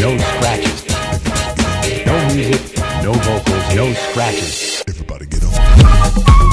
no scratches. No music, no vocals, no scratches. Everybody get on.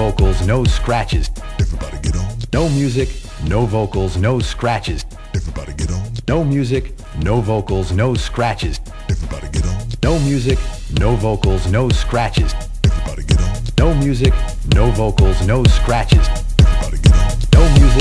vocals, no scratches. Everybody get on. No music, no vocals, no scratches. Everybody get on. No music, no vocals, no scratches. Everybody get on. No music, no vocals, no scratches. Everybody get on. No music, no vocals, no scratches. Everybody get on. No music.